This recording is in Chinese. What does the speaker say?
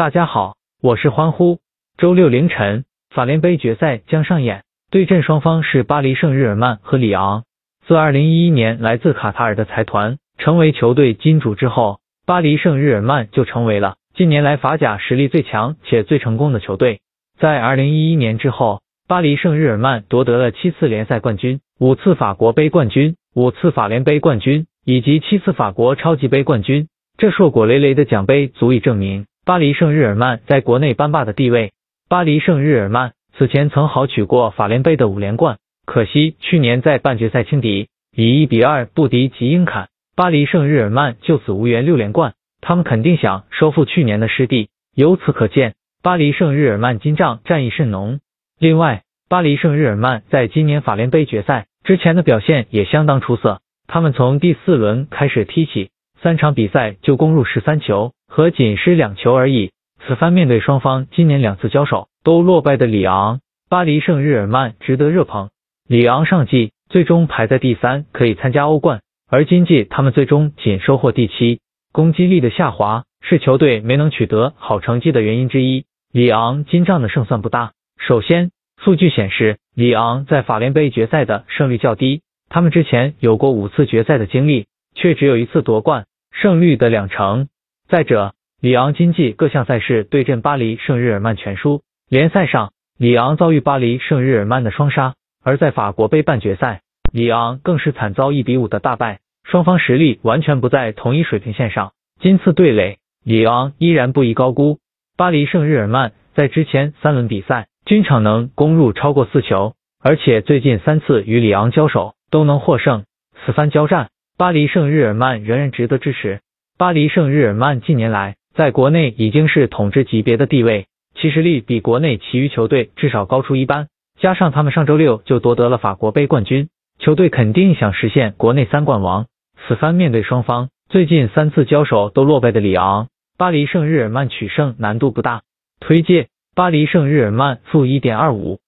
大家好，我是欢呼。周六凌晨，法联杯决赛将上演，对阵双方是巴黎圣日耳曼和里昂。自2011年来自卡塔尔的财团成为球队金主之后，巴黎圣日耳曼就成为了近年来法甲实力最强且最成功的球队。在2011年之后，巴黎圣日耳曼夺得了七次联赛冠军、五次法国杯冠军、五次法联杯冠军以及七次法国超级杯冠军。这硕果累累的奖杯足以证明巴黎圣日耳曼在国内班霸的地位。巴黎圣日耳曼此前曾豪取过法联杯的五连冠，可惜去年在半决赛轻敌，以一比二不敌吉英坎，巴黎圣日耳曼就此无缘六连冠。他们肯定想收复去年的失地。由此可见，巴黎圣日耳曼金帐战意甚浓。另外，巴黎圣日耳曼在今年法联杯决赛之前的表现也相当出色，他们从第四轮开始踢起。三场比赛就攻入十三球，和仅失两球而已。此番面对双方今年两次交手都落败的里昂，巴黎圣日耳曼值得热捧。里昂上季最终排在第三，可以参加欧冠，而今季他们最终仅收获第七。攻击力的下滑是球队没能取得好成绩的原因之一。里昂今仗的胜算不大。首先，数据显示里昂在法联杯决赛的胜率较低，他们之前有过五次决赛的经历，却只有一次夺冠。胜率的两成。再者，里昂今季各项赛事对阵巴黎圣日耳曼全输，联赛上里昂遭遇巴黎圣日耳曼的双杀，而在法国杯半决赛，里昂更是惨遭一比五的大败，双方实力完全不在同一水平线上。今次对垒，里昂依然不宜高估。巴黎圣日耳曼在之前三轮比赛均场能攻入超过四球，而且最近三次与里昂交手都能获胜。此番交战。巴黎圣日耳曼仍然值得支持。巴黎圣日耳曼近年来在国内已经是统治级别的地位，其实力比国内其余球队至少高出一班。加上他们上周六就夺得了法国杯冠军，球队肯定想实现国内三冠王。此番面对双方最近三次交手都落败的里昂，巴黎圣日耳曼取胜难度不大。推介巴黎圣日耳曼负一点二五。